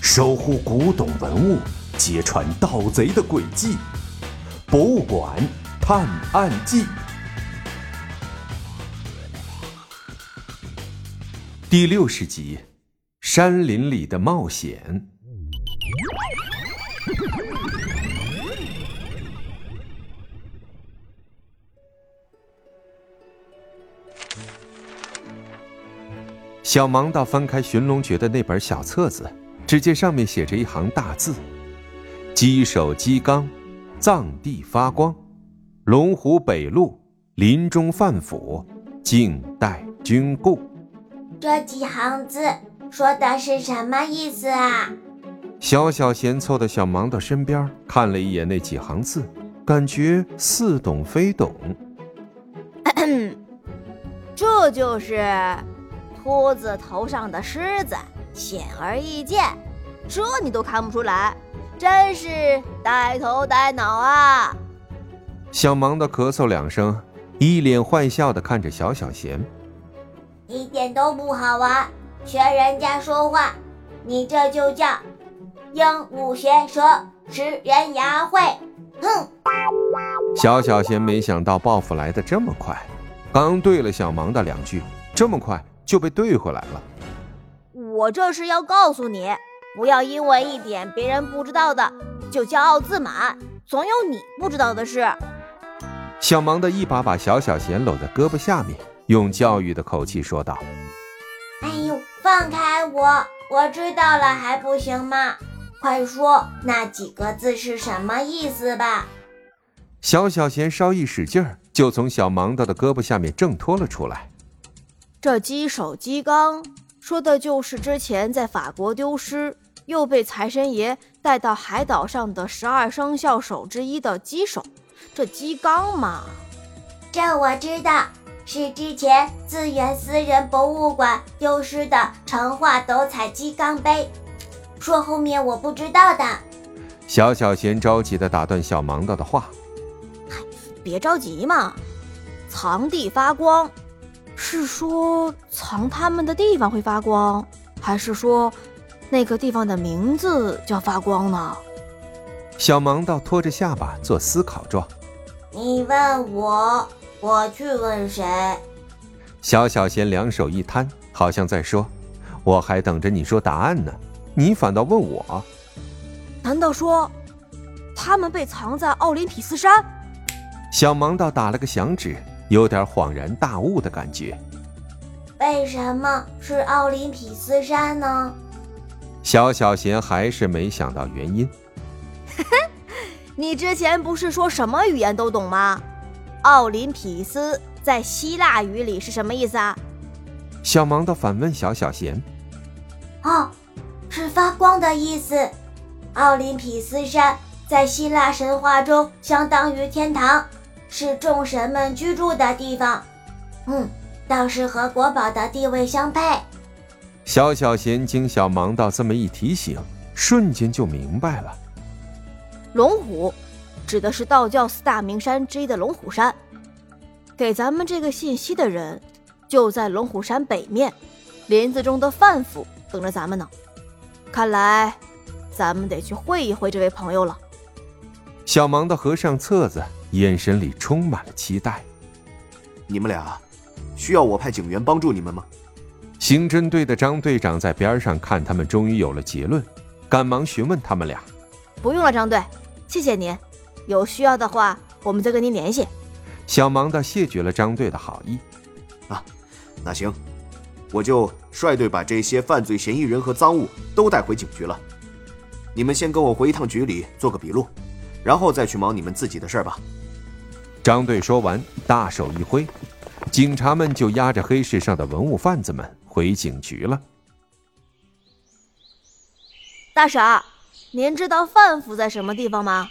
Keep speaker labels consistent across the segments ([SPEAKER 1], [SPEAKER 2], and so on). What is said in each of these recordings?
[SPEAKER 1] 守护古董文物，揭穿盗贼的诡计，《博物馆探案记》第六十集：山林里的冒险。小盲道翻开寻龙诀的那本小册子，只见上面写着一行大字：“鸡首鸡刚，藏地发光，龙湖北路林中范府，静待君顾。”
[SPEAKER 2] 这几行字说的是什么意思啊？
[SPEAKER 1] 小小闲凑到小盲道身边看了一眼那几行字，感觉似懂非懂。
[SPEAKER 3] 这就是秃子头上的虱子，显而易见，这你都看不出来，真是呆头呆脑啊！
[SPEAKER 1] 小盲的咳嗽两声，一脸坏笑的看着小小贤，
[SPEAKER 2] 一点都不好玩，学人家说话，你这就叫鹦鹉学舌，食人牙慧。哼！
[SPEAKER 1] 小小贤没想到报复来的这么快。刚对了小盲的两句，这么快就被对回来了。
[SPEAKER 3] 我这是要告诉你，不要因为一点别人不知道的就骄傲自满，总有你不知道的事。
[SPEAKER 1] 小盲的一把把小小贤搂在胳膊下面，用教育的口气说道：“
[SPEAKER 2] 哎呦，放开我！我知道了还不行吗？快说那几个字是什么意思吧。”
[SPEAKER 1] 小小贤稍一使劲儿。就从小盲道的胳膊下面挣脱了出来。
[SPEAKER 3] 这鸡首鸡缸说的就是之前在法国丢失，又被财神爷带到海岛上的十二生肖首之一的鸡首。这鸡缸嘛，
[SPEAKER 2] 这我知道，是之前自源私人博物馆丢失的成化斗彩鸡缸杯。说后面我不知道的。
[SPEAKER 1] 小小贤着急的打断小盲道的话。
[SPEAKER 3] 嗨别着急嘛，藏地发光，是说藏他们的地方会发光，还是说那个地方的名字叫发光呢？
[SPEAKER 1] 小盲道拖着下巴做思考状。
[SPEAKER 2] 你问我，我去问谁？
[SPEAKER 1] 小小贤两手一摊，好像在说：“我还等着你说答案呢，你反倒问我。”
[SPEAKER 3] 难道说他们被藏在奥林匹斯山？
[SPEAKER 1] 小盲道打了个响指，有点恍然大悟的感觉。
[SPEAKER 2] 为什么是奥林匹斯山呢？
[SPEAKER 1] 小小贤还是没想到原因。
[SPEAKER 3] 你之前不是说什么语言都懂吗？奥林匹斯在希腊语里是什么意思啊？
[SPEAKER 1] 小盲的反问小小贤。
[SPEAKER 2] 哦，是发光的意思。奥林匹斯山在希腊神话中相当于天堂。是众神们居住的地方，嗯，倒是和国宝的地位相配。
[SPEAKER 1] 小小贤经小盲道这么一提醒，瞬间就明白了。
[SPEAKER 3] 龙虎，指的是道教四大名山之一的龙虎山。给咱们这个信息的人，就在龙虎山北面，林子中的范府等着咱们呢。看来，咱们得去会一会这位朋友了。
[SPEAKER 1] 小盲的合上册子。眼神里充满了期待。
[SPEAKER 4] 你们俩需要我派警员帮助你们吗？
[SPEAKER 1] 刑侦队的张队长在边上看他们，终于有了结论，赶忙询问他们俩：“
[SPEAKER 3] 不用了，张队，谢谢您。有需要的话，我们再跟您联系。”
[SPEAKER 1] 小盲的谢绝了张队的好意。
[SPEAKER 4] 啊，那行，我就率队把这些犯罪嫌疑人和赃物都带回警局了。你们先跟我回一趟局里做个笔录，然后再去忙你们自己的事儿吧。
[SPEAKER 1] 张队说完，大手一挥，警察们就押着黑市上的文物贩子们回警局了。
[SPEAKER 3] 大婶，您知道范府在什么地方吗？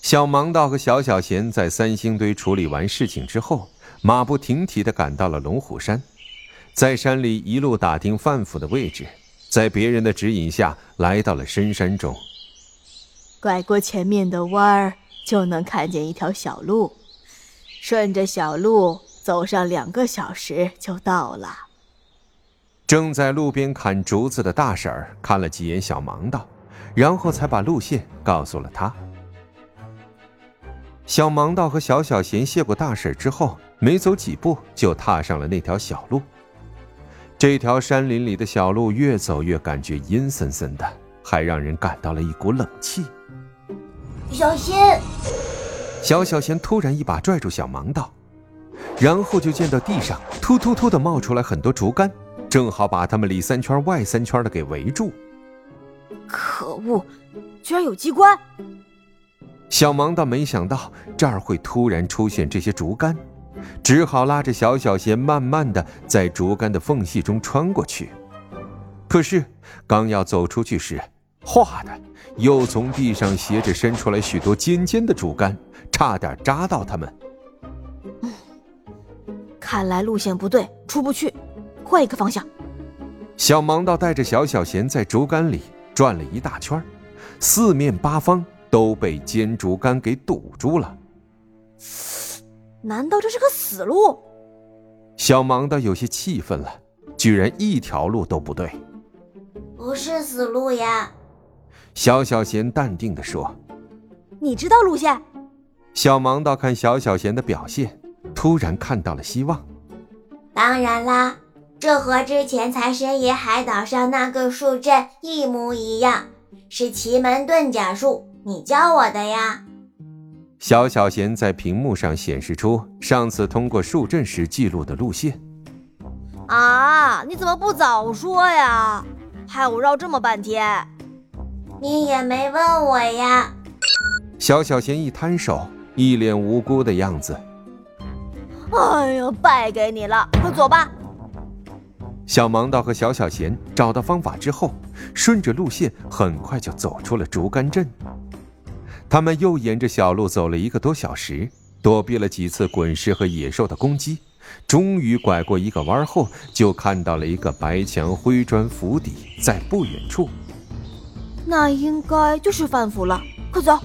[SPEAKER 1] 小盲道和小小贤在三星堆处理完事情之后，马不停蹄的赶到了龙虎山，在山里一路打听范府的位置，在别人的指引下来到了深山中。
[SPEAKER 3] 拐过前面的弯儿。就能看见一条小路，顺着小路走上两个小时就到了。
[SPEAKER 1] 正在路边砍竹子的大婶儿看了几眼小盲道，然后才把路线告诉了他。小盲道和小小贤谢过大婶之后，没走几步就踏上了那条小路。这条山林里的小路越走越感觉阴森森的，还让人感到了一股冷气。
[SPEAKER 2] 小心！
[SPEAKER 1] 小小贤突然一把拽住小盲道，然后就见到地上突突突的冒出来很多竹竿，正好把他们里三圈外三圈的给围住。
[SPEAKER 3] 可恶，居然有机关！
[SPEAKER 1] 小盲道没想到这儿会突然出现这些竹竿，只好拉着小小贤慢慢的在竹竿的缝隙中穿过去。可是刚要走出去时，哗的又从地上斜着伸出来许多尖尖的竹竿，差点扎到他们。
[SPEAKER 3] 看来路线不对，出不去，换一个方向。
[SPEAKER 1] 小盲道带着小小贤在竹竿里转了一大圈，四面八方。都被尖竹竿给堵住了。
[SPEAKER 3] 难道这是个死路？
[SPEAKER 1] 小盲道有些气愤了，居然一条路都不对。
[SPEAKER 2] 不是死路呀。
[SPEAKER 1] 小小贤淡定的说：“
[SPEAKER 3] 你知道路线？”
[SPEAKER 1] 小盲道看小小贤的表现，突然看到了希望。
[SPEAKER 2] 当然啦，这和之前财神爷海岛上那个树阵一模一样，是奇门遁甲术。你教我的呀，
[SPEAKER 1] 小小贤在屏幕上显示出上次通过树阵时记录的路线。
[SPEAKER 3] 啊，你怎么不早说呀？害我绕这么半天。
[SPEAKER 2] 你也没问我呀。
[SPEAKER 1] 小小贤一摊手，一脸无辜的样子。
[SPEAKER 3] 哎呀，败给你了，快走吧。
[SPEAKER 1] 小盲道和小小贤找到方法之后，顺着路线很快就走出了竹竿镇。他们又沿着小路走了一个多小时，躲避了几次滚石和野兽的攻击，终于拐过一个弯后，就看到了一个白墙灰砖府邸，在不远处。
[SPEAKER 3] 那应该就是范府了，快走！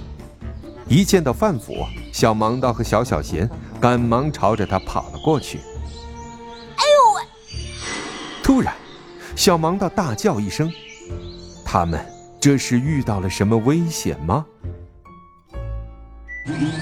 [SPEAKER 1] 一见到范府，小盲道和小小贤赶忙朝着他跑了过去。
[SPEAKER 3] 哎呦喂！
[SPEAKER 1] 突然，小盲道大叫一声：“他们这是遇到了什么危险吗？” Mm-hmm.